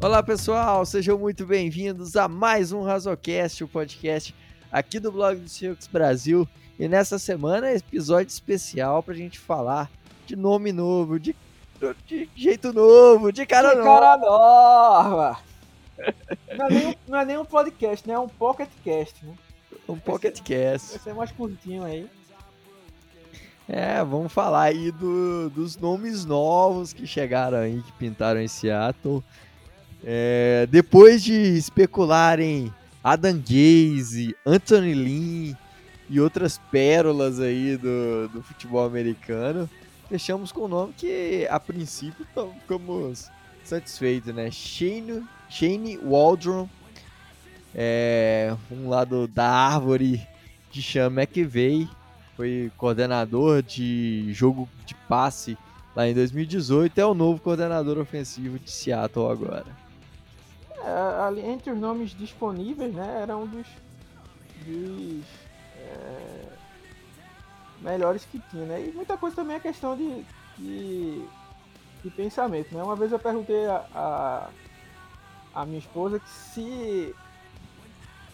Olá pessoal, sejam muito bem-vindos a mais um Razocast, o podcast aqui do blog do Seahawks Brasil. E nessa semana é episódio especial para a gente falar de nome novo, de, de jeito novo, de cara de nova. cara nova! Não é, nem um, não é nem um podcast, né? É um pocketcast, né? Um pocketcast. Vai ser mais curtinho aí. É, vamos falar aí do, dos nomes novos que chegaram aí, que pintaram em Seattle. É, depois de especularem Adam Gaze, Anthony Lynn e outras pérolas aí do, do futebol americano, fechamos com o nome que a princípio ficamos satisfeitos, né? Shane, Shane Waldron, é, um lado da árvore de Sean McVay, foi coordenador de jogo de passe lá em 2018, é o novo coordenador ofensivo de Seattle agora. É, ali, entre os nomes disponíveis, né, era um dos, dos é, melhores que tinha, né? E muita coisa também é questão de, de, de pensamento, né? Uma vez eu perguntei a, a, a minha esposa que se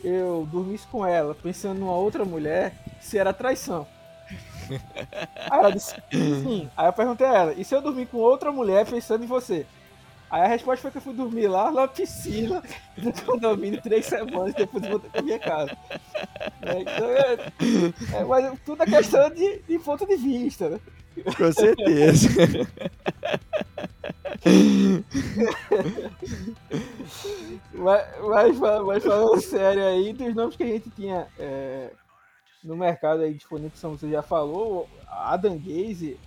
eu dormisse com ela pensando numa outra mulher, se era traição. Aí ela disse sim. Aí eu perguntei a ela, e se eu dormir com outra mulher pensando em você? Aí a resposta foi que eu fui dormir lá na piscina do condomínio três semanas depois voltei pra minha casa. É, então é, é, mas tudo é questão de, de ponto de vista, né? Com certeza. mas, mas, mas, falando sério aí, dos nomes que a gente tinha é, no mercado aí disponível, como você já falou, Adam Gaze,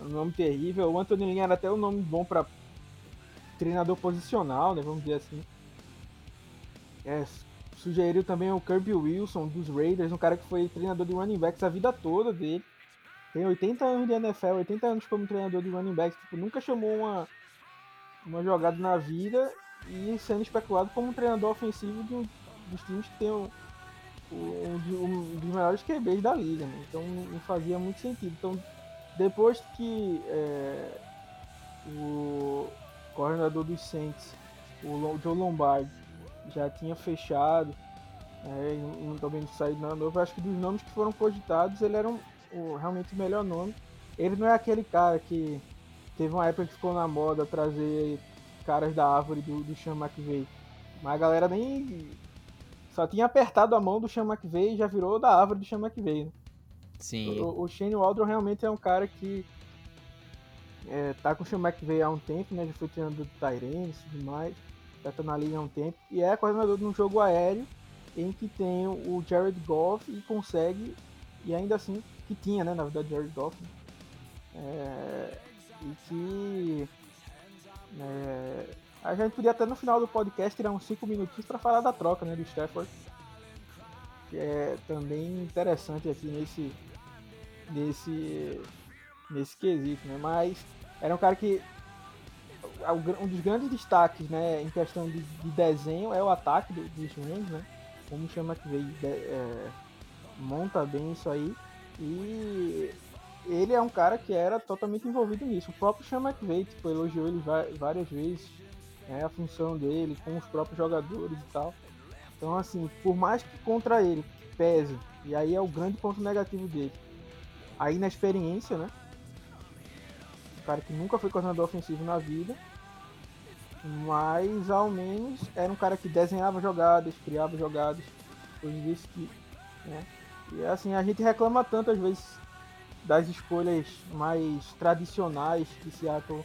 um nome terrível. O Anthony Lynn era até um nome bom para treinador posicional, né? Vamos dizer assim. É, sugeriu também o Kirby Wilson dos Raiders, um cara que foi treinador de running backs a vida toda dele. Tem 80 anos de NFL, 80 anos como treinador de running backs, tipo, nunca chamou uma, uma jogada na vida e sendo especulado como um treinador ofensivo de um, dos times que tem o, um, um, dos melhores QBs da liga. Né? Então não fazia muito sentido. Então depois que é, o coordenador dos Saints, o Joe Lombardi, já tinha fechado é, e não também saído na novo. Acho que dos nomes que foram cogitados, ele era um, o, realmente o melhor nome. Ele não é aquele cara que teve uma época que ficou na moda trazer caras da árvore do, do Sean McVay. Mas a galera nem. Só tinha apertado a mão do Sean McVay e já virou da árvore do Sean McVay. Né? Sim. O, o Shane Waldron realmente é um cara que é, tá com o Sean McVay há um tempo, né? Já foi treinador do Tyrene e tudo mais. Já tá na liga há um tempo. E é coordenador de um jogo aéreo em que tem o Jared Goff e consegue, e ainda assim, que tinha, né? Na verdade, Jared Goff. Né? É, e que. É, a gente podia até no final do podcast tirar uns 5 minutinhos para falar da troca né, do Stafford. Que é também interessante aqui nesse. nesse. Nesse quesito, né? Mas era um cara que um dos grandes destaques, né, em questão de, de desenho é o ataque do, dos Rams, né? Como chama que veio é, monta bem isso aí e ele é um cara que era totalmente envolvido nisso. O próprio Sean McVay tipo, elogiou ele várias vezes, né, a função dele com os próprios jogadores e tal. Então, assim, por mais que contra ele pese, e aí é o grande ponto negativo dele, a inexperiência, né? Cara que nunca foi coordenador ofensivo na vida, mas ao menos era um cara que desenhava jogadas, criava jogadas, coisas desse tipo. Né? E assim, a gente reclama tanto às vezes das escolhas mais tradicionais que Seattle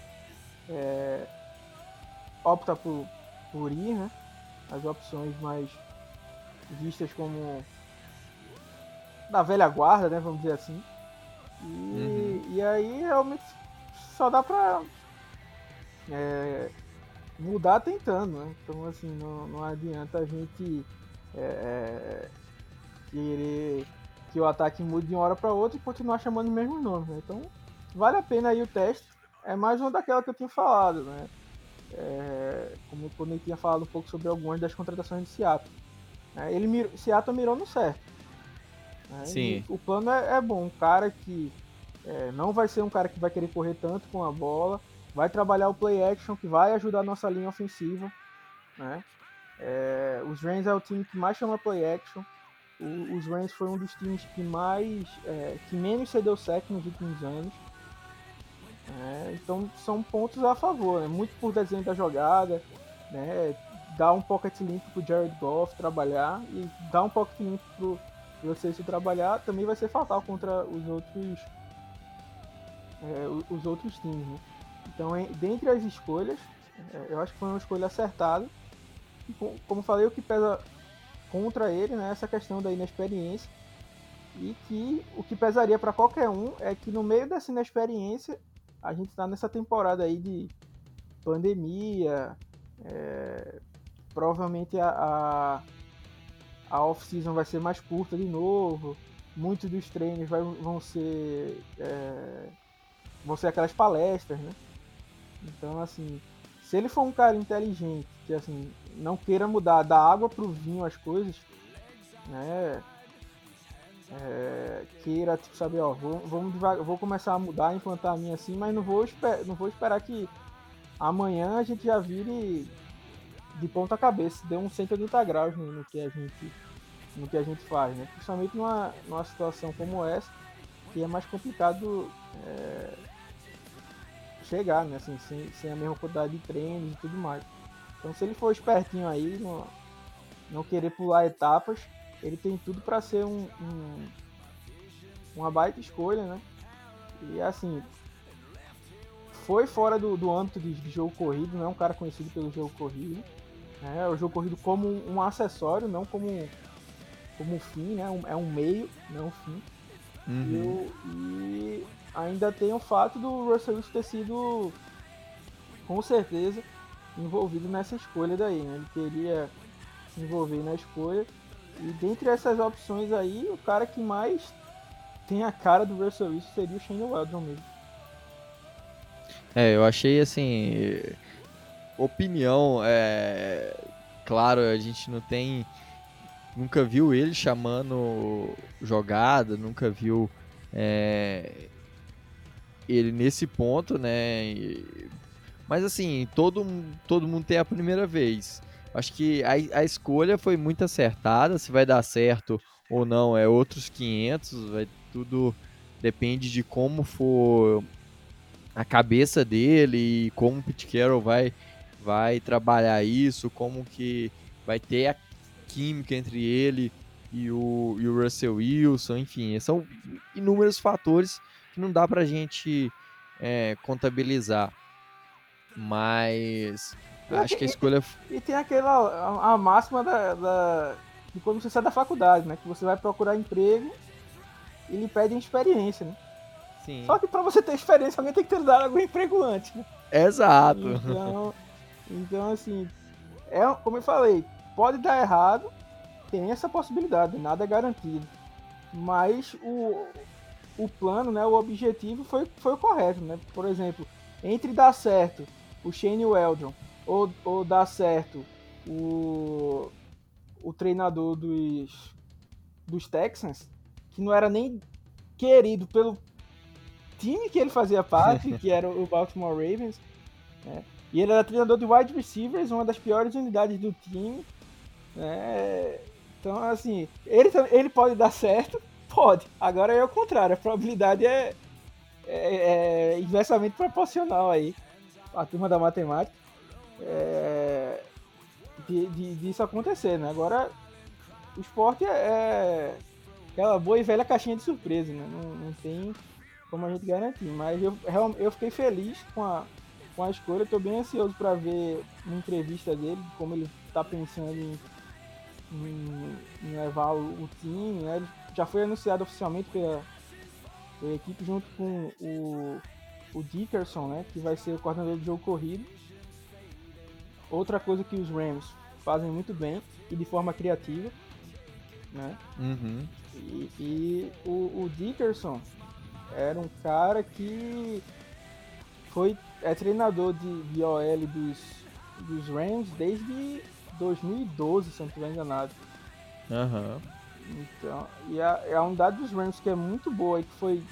é, opta por, por ir, né? As opções mais vistas como da velha guarda, né? Vamos dizer assim. E, uhum. e aí realmente só dá pra é, mudar tentando, né? Então assim, não, não adianta a gente é, é, querer que o ataque mude de uma hora para outra e continuar chamando os mesmos nomes, né? Então vale a pena aí o teste. É mais uma daquela que eu tinha falado, né? É, como quando eu tinha falado um pouco sobre algumas das contratações de Seattle. É, ele mirou, Seattle mirou no certo. Né? Sim. o plano é, é bom, um cara que é, não vai ser um cara que vai querer correr tanto com a bola, vai trabalhar o play action, que vai ajudar a nossa linha ofensiva. Né? É, os Rams é o time que mais chama play action. O, os Rams foi um dos times que mais, é, que menos cedeu sec nos últimos anos. É, então são pontos a favor, né? muito por desenho da jogada, né? dar um pocket limpo pro Jared Goff trabalhar e dar um pocket limpo pro se trabalhar também vai ser fatal contra os outros é, os outros times. Né? Então, em, dentre as escolhas, é, eu acho que foi uma escolha acertada. E, como falei, o que pesa contra ele né, essa questão da inexperiência. E que o que pesaria para qualquer um é que no meio dessa inexperiência, a gente está nessa temporada aí de pandemia, é, provavelmente a, a, a off-season vai ser mais curta de novo, muitos dos treinos vai, vão ser é, vão ser aquelas palestras, né? Então, assim, se ele for um cara inteligente, que assim, não queira mudar da água pro vinho as coisas, né? É, queira, tipo, saber, ó, vou, devagar, vou começar a mudar, implantar a minha assim, mas não vou, não vou esperar que amanhã a gente já vire de ponta cabeça, dê uns 180 graus no, no, que a gente no que a gente faz, né? Principalmente numa, numa situação como essa, que é mais complicado é, chegar, né? Assim, sem, sem a mesma quantidade de treinos e tudo mais. Então se ele for espertinho aí, não, não querer pular etapas, ele tem tudo para ser um, um, uma baita escolha, né? E assim, foi fora do, do âmbito de, de, jogo corrido, não é um cara conhecido pelo jogo corrido. Né? É o jogo corrido como um acessório, não como, como um fim, né? Um, é um meio, não um fim. Uhum. E, e, ainda tem o fato do Russell Wilson ter sido, com certeza, envolvido nessa escolha daí, né? Ele queria se envolver na escolha. E dentre essas opções aí, o cara que mais tem a cara do Russell Wilson seria o Shane Waldron mesmo. É, eu achei assim. Opinião, é. Claro, a gente não tem. Nunca viu ele chamando jogada, nunca viu é, ele nesse ponto, né? Mas assim, todo, todo mundo tem a primeira vez. Acho que a, a escolha foi muito acertada. Se vai dar certo ou não é outros 500. Vai tudo depende de como for a cabeça dele e como o Pete Carroll vai vai trabalhar isso, como que vai ter a química entre ele e o, e o Russell Wilson, enfim, são inúmeros fatores que não dá pra gente é, contabilizar. Mas acho que a escolha. E, e tem aquela a, a máxima da, da, de quando você sai da faculdade, né? Que você vai procurar emprego e lhe pedem experiência, né? Sim. Só que para você ter experiência, alguém tem que ter dado algum emprego antes, né? Exato. Então, então assim, é, como eu falei, pode dar errado, tem essa possibilidade, nada é garantido. Mas o, o plano, né, o objetivo foi, foi o correto, né? Por exemplo, entre dar certo o Shane Weldon ou, ou dar certo o, o treinador dos, dos Texans, que não era nem querido pelo time que ele fazia parte, que era o Baltimore Ravens, né? E ele era treinador de wide receivers, uma das piores unidades do time. Né? Então, assim, ele, ele pode dar certo, Pode. Agora é o contrário. A probabilidade é, é, é inversamente proporcional aí. A turma da matemática. É, de, de, disso acontecer, né? Agora, o esporte é, é aquela boa e velha caixinha de surpresa, né? Não, não tem como a gente garantir. Mas eu, eu fiquei feliz com a, com a escolha. Estou bem ansioso para ver uma entrevista dele, como ele está pensando em, em, em levar o, o, time. Né? Ele já foi anunciado oficialmente pela, pela equipe junto com o, o Dickerson, né, que vai ser o coordenador do jogo corrido. Outra coisa que os Rams fazem muito bem e de forma criativa, né? Uhum. E, e o, o, Dickerson era um cara que foi é treinador de, de OL dos, dos Rams desde 2012, se não estiver enganado. Uhum. Então, e a, a unidade dos Rams que é muito boa e que foi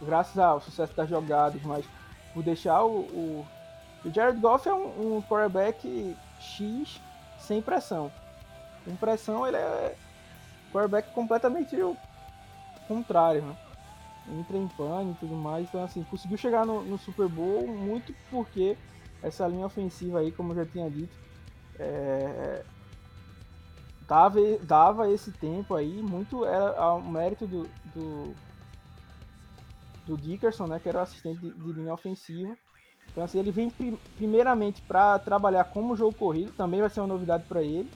graças ao sucesso das jogadas, mas por deixar o, o, o Jared Goff é um, um quarterback X sem pressão. Com pressão ele é quarterback completamente o contrário, né? Entra em pânico e tudo mais. Então assim, conseguiu chegar no, no, Super Bowl muito porque essa linha ofensiva aí, como eu já tinha dito, é, dava, dava esse tempo aí, muito era o mérito do, do, do Dickerson, né, que era o assistente de, de linha ofensiva. Então assim, ele vem primeiramente para trabalhar como jogo corrido, também vai ser uma novidade para ele,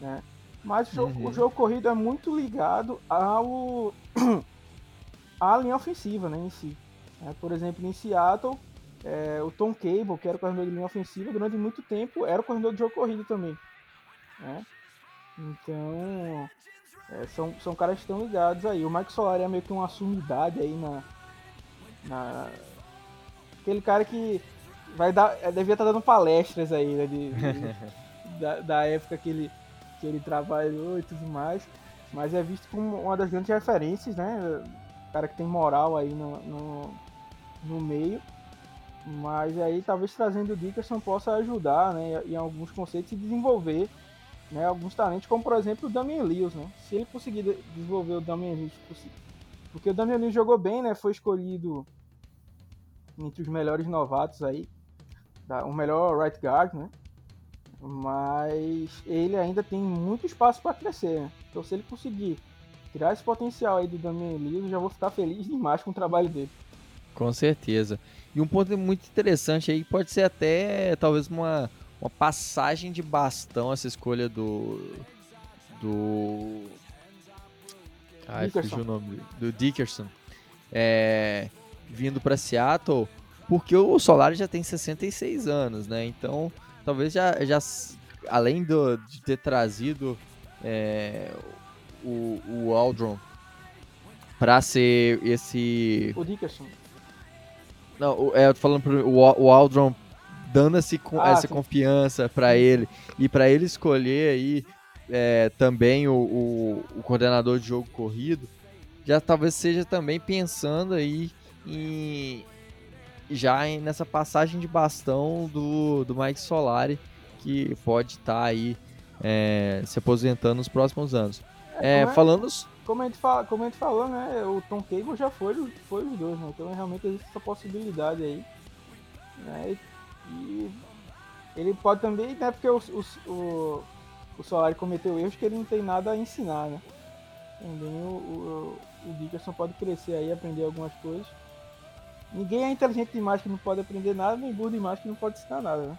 né? Mas o jogo, uhum. o jogo, corrido é muito ligado ao à linha ofensiva, né, em si. É, por exemplo, em Seattle, é, o Tom Cable, que era o corredor de linha ofensiva, durante muito tempo era o corredor de jogo corrido também. Né? Então, é, são, são caras que estão ligados aí. O Mike Solari é meio que uma sumidade aí na. na aquele cara que vai dar. É, devia estar tá dando palestras aí, né? De, de, da, da época que ele, que ele trabalhou e tudo mais. Mas é visto como uma das grandes referências, né? Cara que tem moral aí no, no, no meio. Mas aí talvez trazendo o Dickerson possa ajudar né, em alguns conceitos e desenvolver né, alguns talentos, como por exemplo o Damian Lewis, né? Se ele conseguir desenvolver o Damian Lewis, porque o Damian Lewis jogou bem, né? Foi escolhido entre os melhores novatos aí, o melhor right guard, né? Mas ele ainda tem muito espaço para crescer. Né? Então se ele conseguir tirar esse potencial aí do Damian Lewis, eu já vou ficar feliz demais com o trabalho dele. Com certeza. E um ponto muito interessante aí pode ser até talvez uma uma passagem de bastão essa escolha do. Do. Ai, fugiu o nome. Do Dickerson. É, vindo para Seattle, porque o Solari já tem 66 anos, né? Então, talvez já, já além do, de ter trazido é, o, o Aldron para ser esse. O Dickerson. Não, é, eu tô falando pro, o, o Aldron dando esse, ah, essa sim. confiança para ele e para ele escolher aí é, também o, o, o, coordenador de jogo corrido, já talvez seja também pensando aí em já em, nessa passagem de bastão do, do Mike Solari que pode estar tá aí é, se aposentando nos próximos anos. É, é, falando como a, gente fala, como a gente falou, né? O Tom Cable já foi, foi os dois, né? Então realmente existe essa possibilidade aí. Né? E ele pode também, né, porque o, o, o, o Solari cometeu erros que ele não tem nada a ensinar, né? Também o, o, o Dickerson pode crescer aí, aprender algumas coisas. Ninguém é inteligente demais que não pode aprender nada, nem burro demais que não pode ensinar nada, né?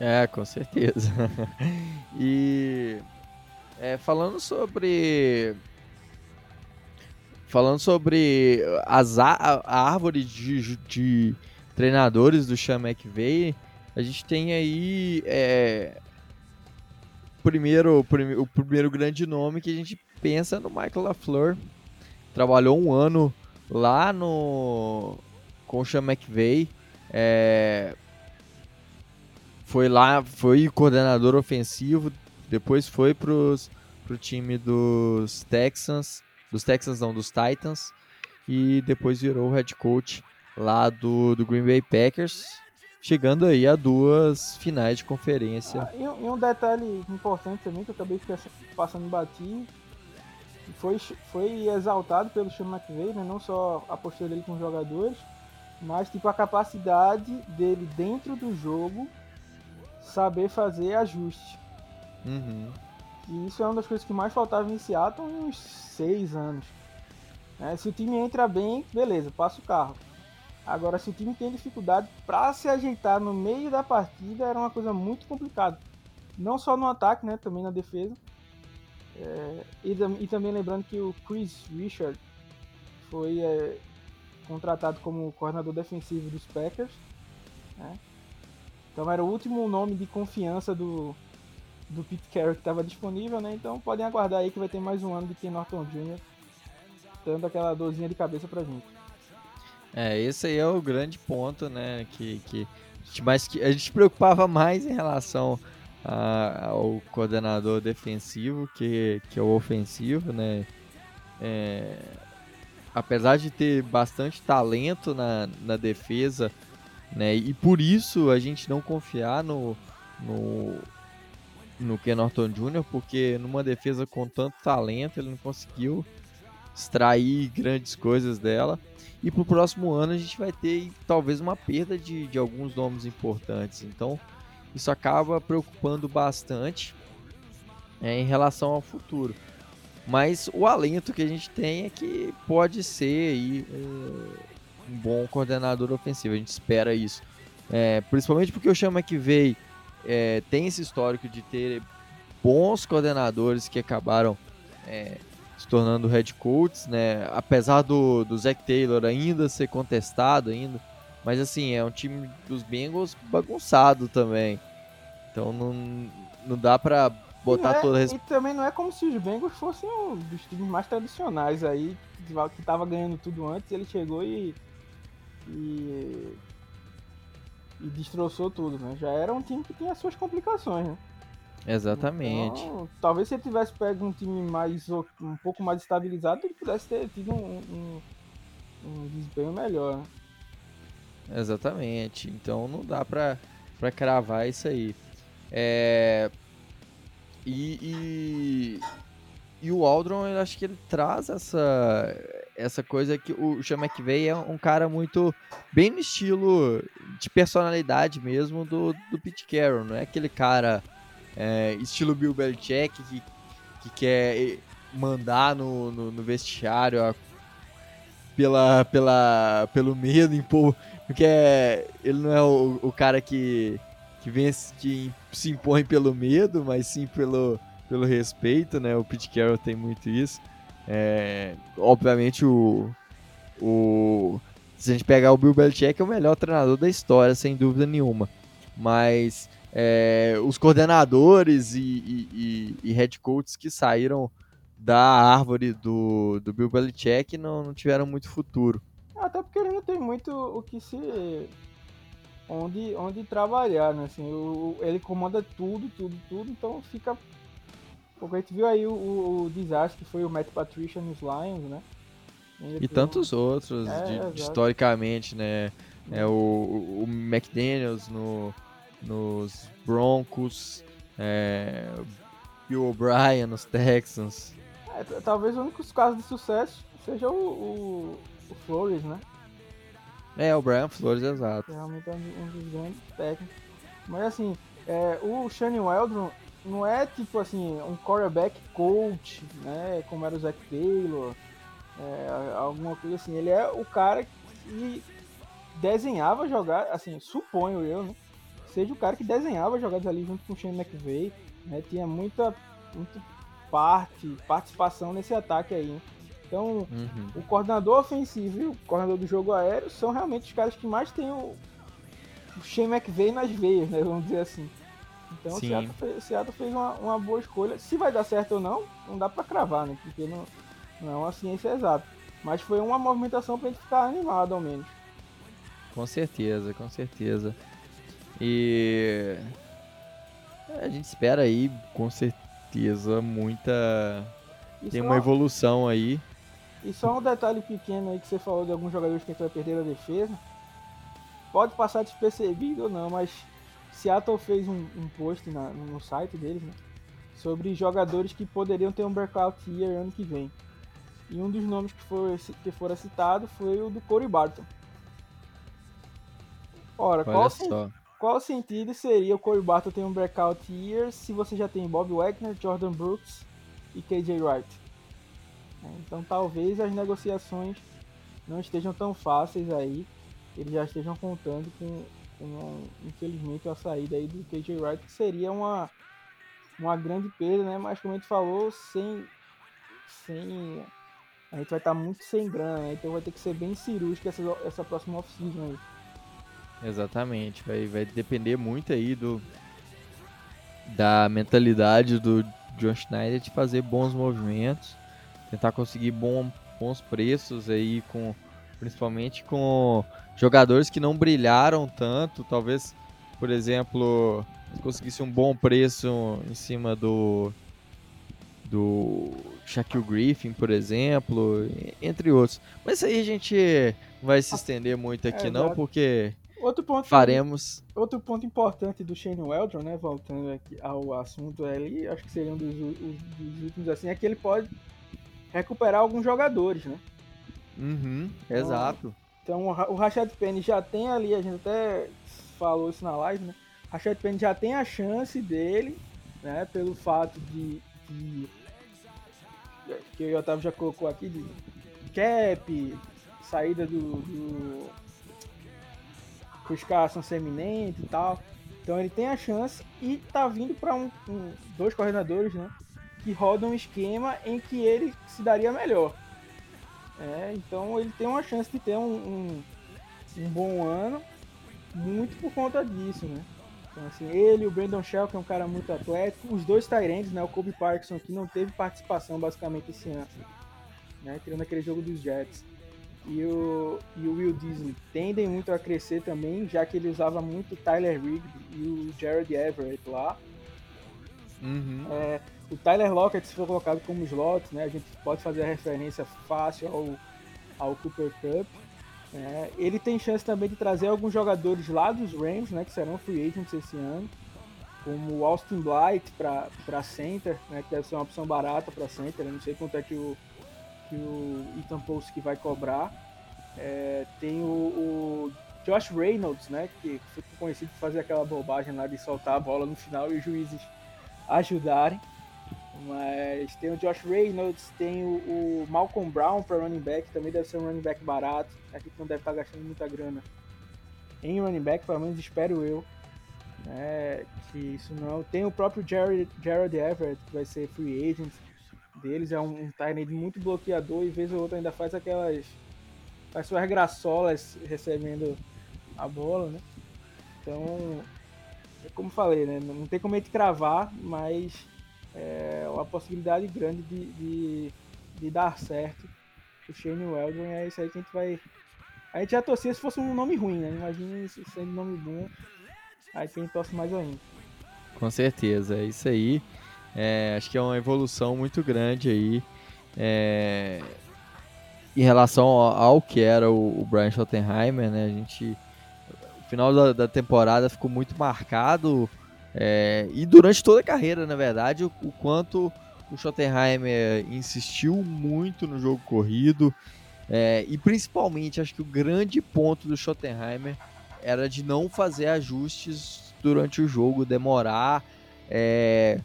É, com certeza. e é, falando sobre falando sobre as a, a árvore de, de treinadores do Sean McVay, a gente tem aí é, primeiro, o primeiro grande nome que a gente pensa no Michael LaFleur. Trabalhou um ano lá no com o Sean McVay. É, foi lá, foi coordenador ofensivo, depois foi pro pro time dos Texans, dos Texans não, dos Titans, e depois virou head coach lá do, do Green Bay Packers, chegando aí a duas finais de conferência. Ah, e, e, um detalhe importante também que eu acabei passando batido, foi, foi exaltado pelo Sean McVay, né? não só a postura dele com os jogadores, mas tipo a capacidade dele dentro do jogo saber fazer ajuste. Uhum. E isso é uma das coisas que mais faltava em Seattle em uns seis anos. É, se o time entra bem, beleza, passa o carro. Agora, se o time tem dificuldade para se ajeitar no meio da partida, era uma coisa muito complicada. Não só no ataque, né? Também na defesa. É, e, e, também lembrando que o Chris Richard foi é, contratado como coordenador defensivo dos Packers. Né? Então era o último nome de confiança do, do Pete Carroll que estava disponível, né? Então podem aguardar aí que vai ter mais um ano de Ken Norton Jr. dando aquela dorzinha de cabeça pra gente. É, esse aí é o grande ponto, né? Que, que, mas que a gente preocupava mais em relação a, ao coordenador defensivo que, que é o ofensivo, né? É, apesar de ter bastante talento na, na defesa, né? E por isso a gente não confiar no, no, no Ken Norton Jr., porque numa defesa com tanto talento ele não conseguiu extrair grandes coisas dela. E pro próximo ano a gente vai ter talvez uma perda de, de alguns nomes importantes. Então isso acaba preocupando bastante é, em relação ao futuro. Mas o alento que a gente tem é que pode ser aí um, um bom coordenador ofensivo. A gente espera isso. É, principalmente porque o Chama que veio é, tem esse histórico de ter bons coordenadores que acabaram é, se tornando head coaches, né? Apesar do, do Zach Taylor ainda ser contestado ainda, mas assim, é um time dos Bengals bagunçado também. Então não, não dá pra botar é, toda E também não é como se os Bengals fossem um dos times mais tradicionais aí, que tava ganhando tudo antes, ele chegou e. e. e destroçou tudo, né? Já era um time que tinha suas complicações, né? Exatamente. Então, talvez se ele tivesse pego um time mais um pouco mais estabilizado, ele pudesse ter tido um, um, um desempenho melhor. Exatamente. Então não dá pra, pra cravar isso aí. É... E, e, e, o Aldron, eu acho que ele traz essa, essa coisa que o Sean McVay é um cara muito bem no estilo de personalidade mesmo do, do Pete Carroll, não é aquele cara é, estilo Bill Belichick, que, que quer mandar no, no, no vestiário pela, pela, pelo medo, impor, porque é, ele não é o, o cara que, que, vence, que se impõe pelo medo, mas sim pelo, pelo respeito, né? O Pete Carroll tem muito isso. É, obviamente o, o se a gente pegar o Bill Belichick é o melhor treinador da história, sem dúvida nenhuma. Mas é, os coordenadores e, e, e, e, head coaches que saíram da árvore do, do Bill Belichick não, não tiveram muito futuro. Até porque ele não tem muito o que se. onde, onde trabalhar, né? Assim, o, ele comanda tudo, tudo, tudo, então fica. Porque a gente viu aí o, o, o desastre que foi o Matt Patricia nos Lions, né? E, e tantos outros, é, de, historicamente, né? É o, o McDaniels no, nos Broncos, é, Bill O'Brien nos Texans. É, talvez o único caso de sucesso seja o, o, o, Flores, né? É, o Brian Flores, exato. realmente é um dos grandes técnicos. Mas assim, é, o Shane Weldon não é tipo assim, um quarterback coach, né? Como era o Zach Taylor, é, alguma coisa assim. Ele é o cara que desenhava jogar, assim, suponho eu, né? Seja o cara que desenhava jogadas ali junto com o Shane McVay, né? Tinha muita, muita parte, participação nesse ataque aí. Então, uhum. o coordenador ofensivo e o coordenador do jogo aéreo são realmente os caras que mais têm o, o Shane McVay nas veias, né? Vamos dizer assim. Então, Sim. o Seattle, fez, Seattle fez uma, uma, boa escolha. Se vai dar certo ou não, não dá para cravar, né? Porque não, não é uma ciência exata. Mas foi uma movimentação pra gente ficar animado, ao menos. Com certeza, com certeza. E a gente espera aí, com certeza, muita. E Tem uma evolução aí. E só um detalhe pequeno aí que você falou de alguns jogadores que a gente vai perder a defesa. Pode passar despercebido ou não, mas Seattle fez um, um post na, no site deles, né? Sobre jogadores que poderiam ter um breakout year ano que vem. E um dos nomes que, foi, que fora citado foi o do Corey Barton. Ora, Olha qual, só. Qual sentido seria o Corey Barton ter um breakout year se você já tem Bob Wagner, Jordan Brooks e KJ Wright? É, então talvez as negociações não estejam tão fáceis aí. Eles já estejam contando com, com infelizmente a saída aí do KJ Wright, que seria uma, uma grande perda, né? Mas como a gente falou, sem, sem a gente vai estar muito sem grana, né? então vai ter que ser bem cirúrgico essa, essa próxima off-season aí. Exatamente, vai, vai depender muito aí do da mentalidade do John Schneider de fazer bons movimentos, tentar conseguir bom, bons preços aí com principalmente com jogadores que não brilharam tanto, talvez, por exemplo, conseguisse um bom preço em cima do do Shaquille Griffin, por exemplo, entre outros. Mas isso aí a gente não vai se estender muito aqui é, não, porque outro ponto, faremos... Outro ponto importante do Shane Weldon, né, voltando aqui ao assunto ali, acho que seria um dos, dos últimos assim, é que ele pode recuperar alguns jogadores, né? Uhum, então, exato. Então o Rashad Penny já tem ali, a gente até falou isso na live, né? O Rashad Penny já tem a chance dele, né? Pelo fato de, de que o Otávio já colocou aqui, de cap, saída do, do os caras são seminentes e tal. Então ele tem a chance e tá vindo para um, um, dois coordenadores, né? Que rodam um esquema em que ele se daria melhor. É, então ele tem uma chance de ter um, um, um bom ano, muito por conta disso, né? Então, assim, ele e o Brandon Shell, que é um cara muito atlético, os dois Tyrants, né? O Kobe Parkinson, que não teve participação basicamente esse ano, né? Tirando aquele jogo dos Jets. E o, e o Will Disney tendem muito a crescer também, já que ele usava muito o Tyler Rigby e o Jared Everett lá. Uhum. É, o Tyler Lockett, se for colocado como slot, né, a gente pode fazer a referência fácil ao, ao Cooper Cup. É, ele tem chance também de trazer alguns jogadores lá dos Rams, né, que serão free agents esse ano, como o Austin Blight para center, né, que deve ser uma opção barata para center. Eu não sei quanto é que o, que o Ethan Post que vai cobrar. É, tem o, o, Josh Reynolds, né, que foi conhecido por fazer aquela bobagem lá de soltar a bola no final e os juízes ajudarem. Mas tem o Josh Reynolds, tem o, o Malcolm Brown para running back, também deve ser um running back barato. Aqui não deve estar gastando muita grana em running back, pelo menos espero eu. É, que isso não. Tem o próprio Jared, Jared Everett, que vai ser free agent deles. É um, um muito bloqueador e vez ou outra ainda faz aquelas. faz suas graçolas recebendo a bola, né? Então, é como falei, né? Não tem como a gente cravar, mas é uma possibilidade grande de, de, de dar certo o Shane Weldon. É isso aí que a gente vai. A gente já torcia se fosse um nome ruim, né? Imagina sendo um nome bom. Aí quem torce mais ainda. Com certeza, é isso aí. É, acho que é uma evolução muito grande aí. É, em relação ao, ao, que era o, o Brian Schottenheimer, né? A gente. O final da, da temporada ficou muito marcado é, e durante toda a carreira, na verdade, o, o quanto o Schottenheimer insistiu muito no jogo corrido. É, e principalmente, acho que o grande ponto do Schottenheimer era de não fazer ajustes durante o jogo, demorar, é,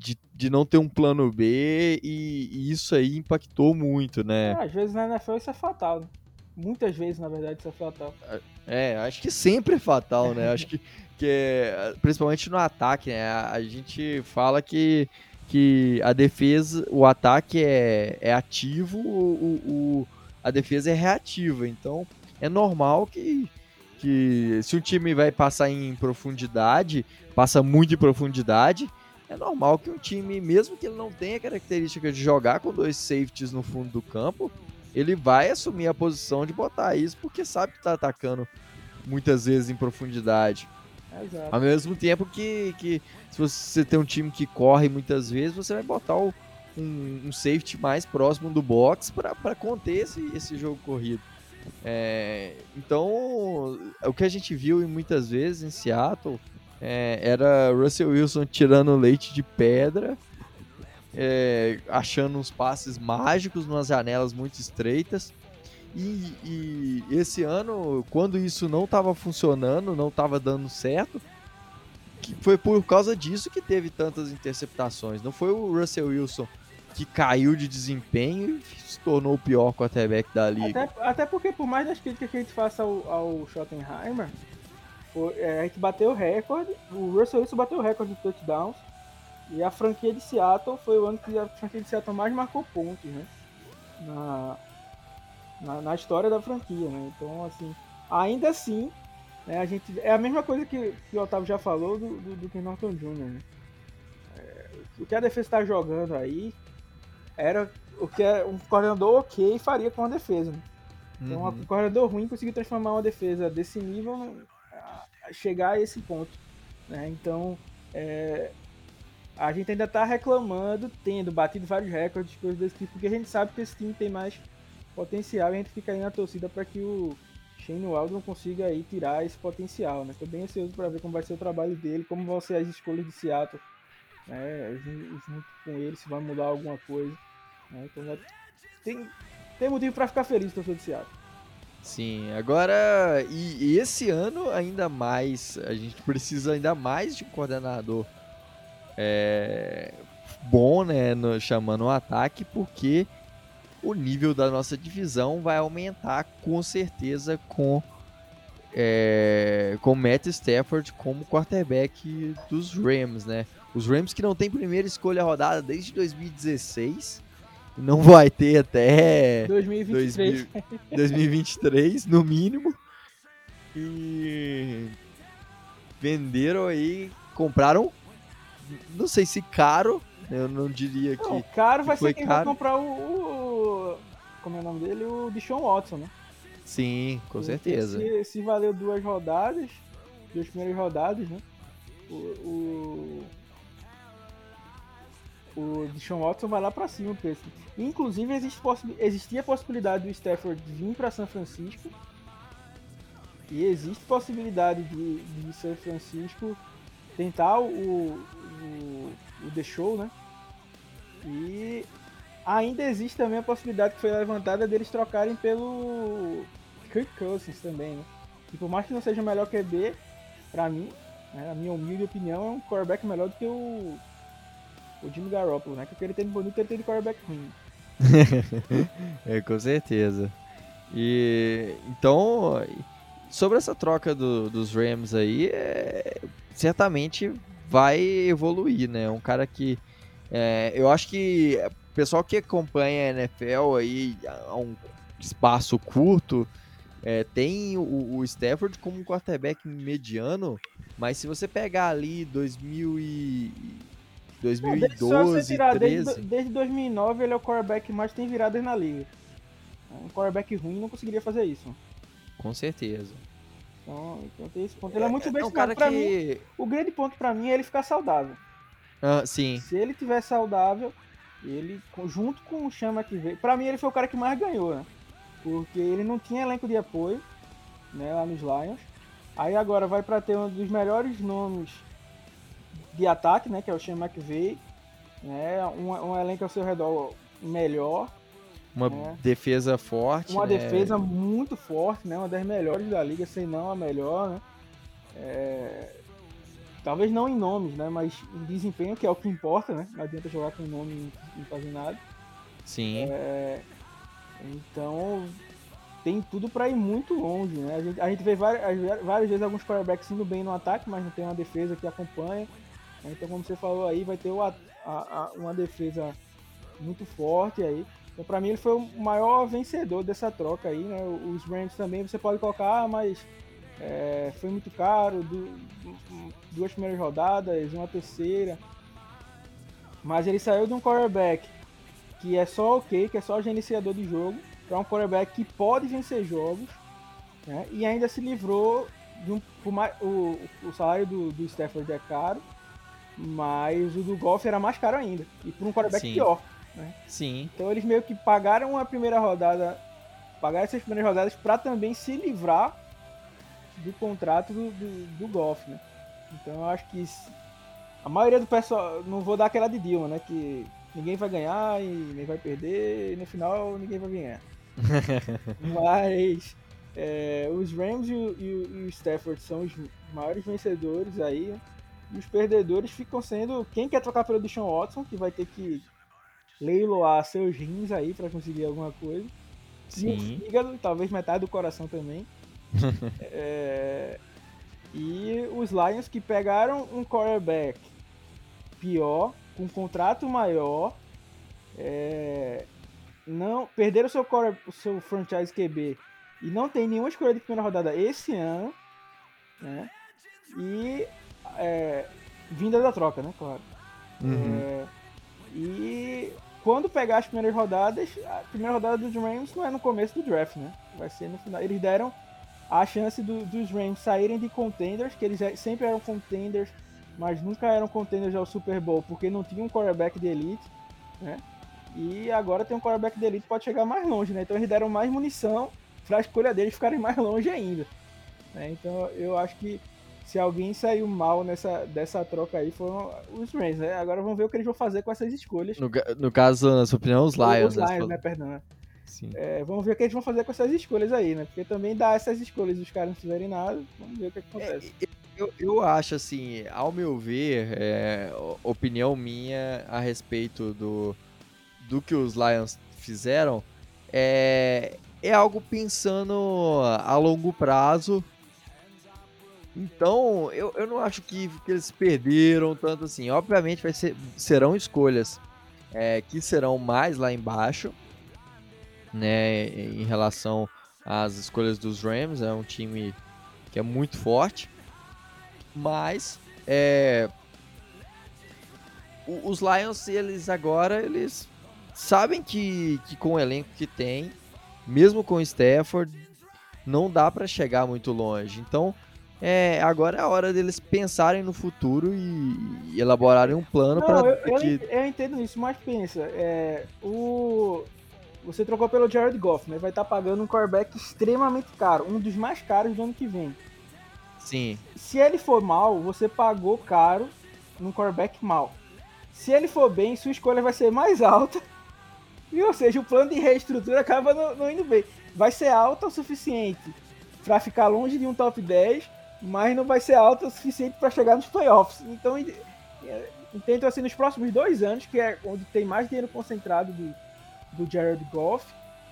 de, de não ter um plano B, e, e isso aí impactou muito, né? É, às vezes na NFL isso é fatal. Né? Muitas vezes, na verdade, isso é fatal. É, acho que sempre é fatal, né? acho que porque principalmente no ataque, né? A gente fala que, que a defesa, o ataque é, é ativo, o, o, a defesa é reativa. Então é normal que, que se um time vai passar em profundidade, passa muito em profundidade, é normal que um time, mesmo que ele não tenha a característica de jogar com dois safeties no fundo do campo, ele vai assumir a posição de botar isso porque sabe que está atacando muitas vezes em profundidade. Exato. Ao mesmo tempo que, que se você tem um time que corre muitas vezes, você vai botar o, um, um, safety mais próximo do box para conter esse, esse jogo corrido. É, então, o que a gente viu muitas vezes em Seattle é, era Russell Wilson tirando leite de pedra, é, achando uns passes mágicos, umas janelas muito estreitas e, e esse ano, quando isso não estava funcionando, não estava dando certo, que foi por causa disso que teve tantas interceptações. Não foi o Russell Wilson que caiu de desempenho e se tornou o pior quarterback da liga. Até, até porque, por mais das críticas que a gente faça ao, ao Schottenheimer, foi, é, a gente bateu o recorde, o Russell Wilson bateu o recorde de touchdowns, e a franquia de Seattle foi o ano que a franquia de Seattle mais marcou pontos, né? Na, na, na história da franquia, né? Então, assim, ainda assim, né, a gente é a mesma coisa que, que o Otávio já falou do, do, do Ken Norton Jr., né? É, o que a defesa está jogando aí era o que é um coordenador ok faria com a defesa. Né? Então, uhum. um coordenador ruim conseguiu transformar uma defesa desse nível chegar a esse ponto. Né? Então, é, a gente ainda tá reclamando, tendo batido vários recordes, coisas desse tipo, porque a gente sabe que esse time tem mais potencial e a gente fica aí na torcida para que o Shane Waldron consiga aí tirar esse potencial, né? Tô bem ansioso para ver como vai ser o trabalho dele, como vão ser as escolhas de Seattle, né? Junto com ele, se vai mudar alguma coisa. Né? Então né? tem, tem motivo para ficar feliz, torcedor de Seattle. Sim, agora e, esse ano ainda mais, a gente precisa ainda mais de um coordenador é, bom, né, no, chamando o um ataque, porque o nível da nossa divisão vai aumentar com certeza com é, com Matt Stafford como quarterback dos Rams, né? Os Rams que não tem primeira escolha rodada desde 2016 não vai ter até 2023, 2023 no mínimo. E venderam aí, compraram, não sei se caro, eu não diria que. Não, caro vai que ser quem caro. vai comprar o, o, Como é o nome dele? O Deshaun Watson, né? Sim, com certeza. Se, se valeu duas rodadas, duas primeiras rodadas, né? O, o, o Deshaun Watson vai lá pra cima preço. Inclusive, existe existia a possibilidade do Stafford vir para São Francisco. E existe possibilidade de, de São Francisco tentar o, o, o The Show, né? E ainda existe também a possibilidade que foi levantada deles trocarem pelo Kirk Cousins também, né? E por mais que não seja o melhor QB, pra mim, né, a minha humilde opinião, é um quarterback melhor do que o o Jimmy Garoppolo, né? Que ele tem de bonito, ele tem de quarterback ruim. é, com certeza. E então, sobre essa troca do, dos Rams aí, é, certamente vai evoluir, né? Um cara que é, eu acho que o pessoal que acompanha a NFL aí a um espaço curto é, tem o, o Stafford como um quarterback mediano, mas se você pegar ali 2000 e 2012, tirar, 13... desde, desde 2009 ele é o quarterback que mais tem viradas na liga. Um quarterback ruim não conseguiria fazer isso. Com certeza. Então, então tem esse ponto. Ele é, é muito bem é um cara pra que... mim, o grande ponto para mim é ele ficar saudável. Ah, sim. Se ele tiver saudável, ele junto com o Chama que veio, para mim ele foi o cara que mais ganhou, né? Porque ele não tinha elenco de apoio, né, lá nos Lions. Aí agora vai para ter um dos melhores nomes de ataque, né, que é o Sean McVay, né, um, um elenco ao seu redor melhor. Uma né, defesa forte. Uma né? defesa muito forte, né, uma das melhores da liga, se não a melhor, né. É, talvez não em nomes, né, mas em desempenho, que é o que importa, né, não adianta jogar com nome e não fazer nada. Sim. É, então, tem tudo para ir muito longe, né? A gente, a gente vê várias, várias vezes alguns quarterbacks indo bem no ataque, mas não tem uma defesa que acompanha. Então, como você falou aí, vai ter a, a, uma defesa muito forte aí. Então, para mim, ele foi o maior vencedor dessa troca aí, né? Os Rams também você pode colocar, ah, mas é, foi muito caro, duas primeiras rodadas, uma terceira. Mas ele saiu de um quarterback que é só ok, que é só gerenciador de jogo, para um quarterback que pode vencer jogos, né? E ainda se livrou de um. O, o salário do, do Stafford é caro, mas o do Golf era mais caro ainda. E por um quarterback Sim. pior. Né? Sim. Então eles meio que pagaram a primeira rodada. Pagaram essas primeiras rodadas para também se livrar do contrato do, do, do Golf, né? Então eu acho que a maioria do pessoal. Não vou dar aquela de Dilma, né? Que ninguém vai ganhar e nem vai perder, e no final ninguém vai ganhar. Mas é, os Rams e o, e o Stafford são os maiores vencedores aí. E os perdedores ficam sendo quem quer trocar pelo Deshaun Watson, que vai ter que leiloar seus rins aí para conseguir alguma coisa. Sim. E fígado, talvez metade do coração também. é, e os Lions que pegaram um quarterback pior, com um contrato maior, é, não perderam o seu, core, o seu franchise QB e não tem nenhuma escolha de primeira rodada esse ano, né? E é, vinda da troca, né? Claro. Uhum. É, e quando pegar as primeiras rodadas, a primeira rodada dos Rams não é no começo do draft, né? Vai ser no final. Eles deram a chance do, dos Rams saírem de contenders, que eles sempre eram contenders mas nunca eram contenders ao Super Bowl porque não tinha um quarterback de elite, né? E agora tem um quarterback de elite que pode chegar mais longe, né? Então eles deram mais munição para a escolha deles ficarem mais longe ainda. Né? Então eu acho que se alguém saiu mal nessa dessa troca aí foram os Rams, né? Agora vamos ver o que eles vão fazer com essas escolhas. No, no caso, na sua opinião, os Lions. Os né? Lions, né? Perdão. Né? É, vamos ver o que eles vão fazer com essas escolhas aí, né? Porque também dá essas escolhas os caras não fizerem nada, vamos ver o que, é que acontece. É, eu, eu acho assim, ao meu ver, é, opinião minha a respeito do, do que os Lions fizeram, é, é algo pensando a longo prazo. Então, eu, eu não acho que, que eles perderam tanto assim. Obviamente, vai ser, serão escolhas é, que serão mais lá embaixo, né, em relação às escolhas dos Rams. É um time que é muito forte. Mas é, os Lions, eles agora, eles sabem que, que com o elenco que tem, mesmo com o Stafford, não dá para chegar muito longe. Então, é, agora é a hora deles pensarem no futuro e, e elaborarem um plano para. Eu, que... eu, entendo isso, mas pensa, é, o você trocou pelo Jared Goff, né? Vai estar tá pagando um quarterback extremamente caro, um dos mais caros do ano que vem. Sim. Se ele for mal, você pagou caro num quarterback mal. Se ele for bem, sua escolha vai ser mais alta. E, ou seja, o plano de reestrutura acaba não, não indo bem. Vai ser alta o suficiente para ficar longe de um top 10, mas não vai ser alta o suficiente para chegar nos playoffs. Então, entendo assim, nos próximos dois anos, que é onde tem mais dinheiro concentrado do, do Jared Goff,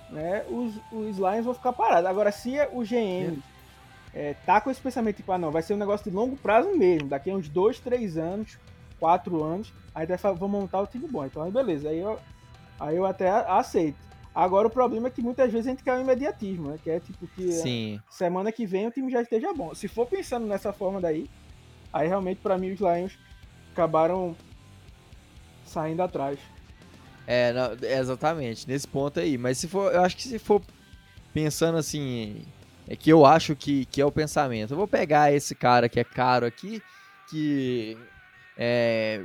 né, os, os Lions vão ficar parados. Agora, se o GM é, tá com esse pensamento, tipo, ah, não, vai ser um negócio de longo prazo mesmo, daqui a uns dois, três anos, quatro anos, aí vai, vou montar o time bom. Então, aí beleza, aí eu, aí eu até aceito. Agora o problema é que muitas vezes a gente quer o imediatismo, né? Que é tipo que Sim. semana que vem o time já esteja bom. Se for pensando nessa forma daí, aí realmente para mim os Lions acabaram saindo atrás. É, não, exatamente, nesse ponto aí. Mas se for, eu acho que se for pensando assim, é que eu acho que, que é o pensamento. Eu vou pegar esse cara que é caro aqui, que é,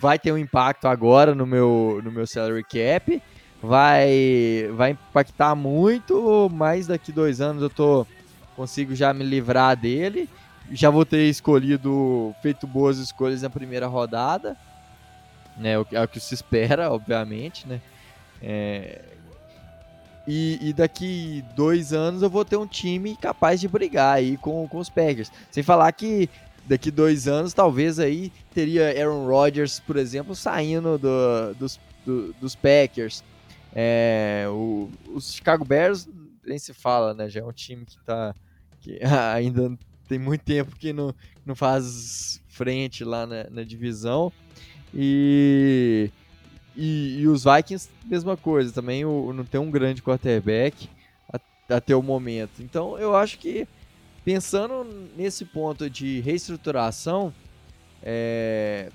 vai ter um impacto agora no meu, no meu salary cap, vai, vai impactar muito, mas daqui dois anos eu tô consigo já me livrar dele. Já vou ter escolhido, feito boas escolhas na primeira rodada, né? É o que se espera, obviamente, né? É, e, e, daqui dois anos eu vou ter um time capaz de brigar aí com, com os Packers. Sem falar que daqui dois anos talvez aí teria Aaron Rodgers, por exemplo, saindo do, dos, do, dos Packers. É, o, os Chicago Bears nem se fala, né? Já é um time que tá que ainda tem muito tempo que não, não faz frente lá na, na divisão. E e, e, os Vikings, mesma coisa, também o, não tem um grande quarterback até o momento. Então eu acho que pensando nesse ponto de reestruturação, é,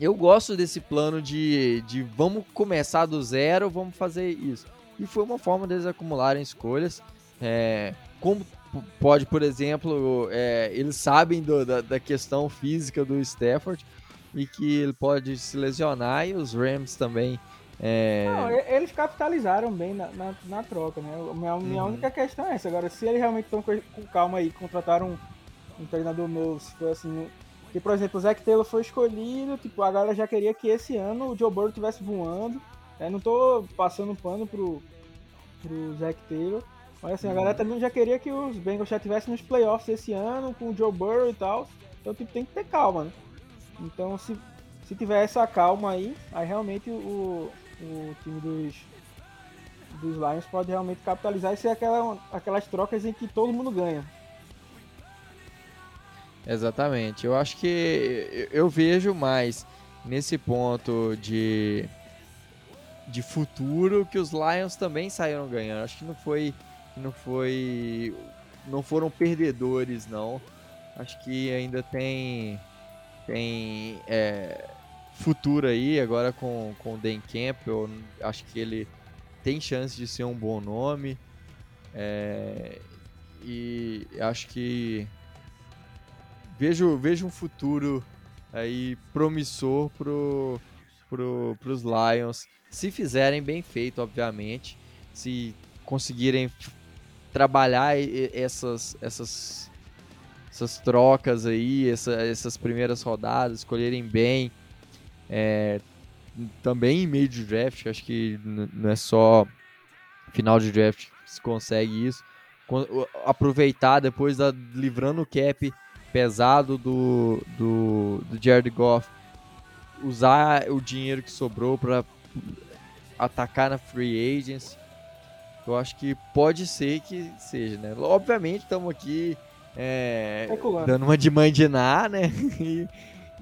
eu gosto desse plano de, de vamos começar do zero, vamos fazer isso. E foi uma forma deles acumularem escolhas. É, como pode, por exemplo, é, eles sabem do, da, da questão física do Stafford e que ele pode se lesionar e os Rams também. É... Não, eles capitalizaram bem na, na, na troca, né? Minha, minha uhum. única questão é essa. Agora, se eles realmente estão com, calma aí, contrataram um, um, treinador novo, se for assim. Que, por exemplo, o Zac Taylor foi escolhido, tipo, a galera já queria que esse ano o Joe Burrow estivesse voando. Né? Não tô passando pano pro, pro Zac Taylor. Mas assim, a galera uhum. também já queria que os Bengals já estivessem nos playoffs esse ano, com o Joe Burrow e tal. Então, tipo, tem que ter calma, né? Então, se, se tiver essa calma aí, aí realmente o, o time dos, dos Lions pode realmente capitalizar e ser aquela, aquelas trocas em que todo mundo ganha. Exatamente. Eu acho que eu vejo mais nesse ponto de, de futuro que os Lions também saíram ganhando. Acho que não foi não foi não foram perdedores não. Acho que ainda tem tem é, futuro aí agora com, com o Dan Campbell. Acho que ele tem chance de ser um bom nome. É, e acho que vejo, vejo um futuro aí promissor pro, pro, pros Lions, se fizerem bem feito, obviamente, se conseguirem trabalhar essas, essas, essas trocas aí, essa, essas primeiras rodadas, escolherem bem, é, também em meio de draft, acho que não é só final de draft que se consegue isso, aproveitar depois da livrando o cap pesado do, do, do Jared Goff, usar o dinheiro que sobrou para atacar na free agents. Eu acho que pode ser que seja, né? Obviamente estamos aqui é, dando uma de mandinar, né? e,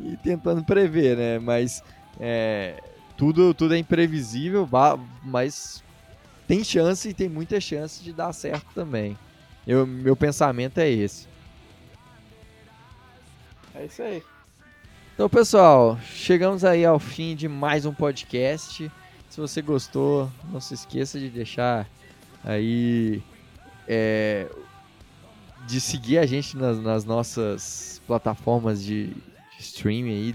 e, tentando prever, né? Mas é, tudo, tudo é imprevisível, mas tem chance e tem muita chance de dar certo também. Eu, meu pensamento é esse. É isso aí. Então, pessoal, chegamos aí ao fim de mais um podcast. Se você gostou, não se esqueça de deixar aí é, de seguir a gente nas, nas nossas plataformas de, de, streaming aí,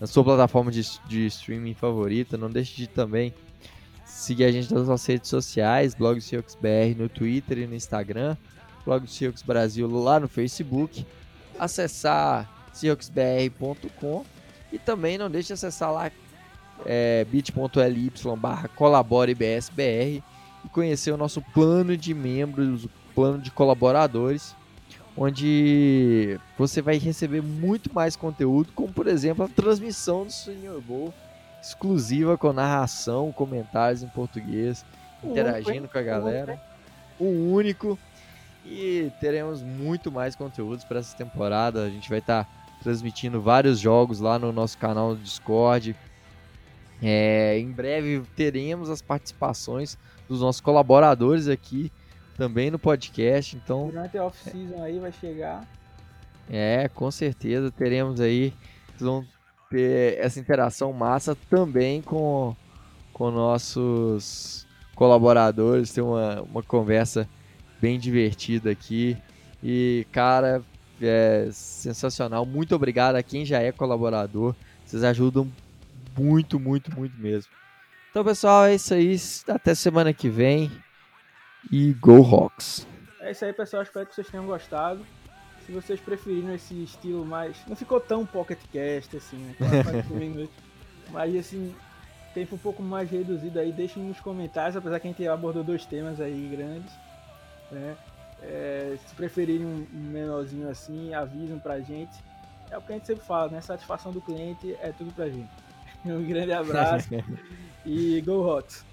na sua plataforma de, de streaming favorita. Não deixe de também seguir a gente nas nossas redes sociais, Blog BR no Twitter e no Instagram, Blog Brasil lá no Facebook acessar seahawksbr.com e também não deixe de acessar lá é, bit.ly barra colaborebsbr e conhecer o nosso plano de membros, o plano de colaboradores, onde você vai receber muito mais conteúdo, como por exemplo a transmissão do Senior Bowl exclusiva com narração, comentários em português, interagindo com a galera. O único e teremos muito mais conteúdos para essa temporada. A gente vai estar tá transmitindo vários jogos lá no nosso canal do Discord. É, em breve teremos as participações dos nossos colaboradores aqui também no podcast. Então, durante a off-season aí vai chegar. É, com certeza teremos aí. Vão ter essa interação massa também com, com nossos colaboradores, ter uma, uma conversa bem divertido aqui. E, cara, é sensacional. Muito obrigado a quem já é colaborador. Vocês ajudam muito, muito, muito mesmo. Então, pessoal, é isso aí. Até semana que vem. E Go Rocks! É isso aí, pessoal. Espero que vocês tenham gostado. Se vocês preferiram esse estilo mais. Não ficou tão pocket cast assim, né? Mas assim, tempo um pouco mais reduzido aí. Deixem nos comentários, apesar que a gente abordou dois temas aí grandes. Né? É, se preferirem um, menorzinho assim, avisam pra gente. É o que a gente sempre fala, né? Satisfação do cliente é tudo pra gente. Um grande abraço e go hot!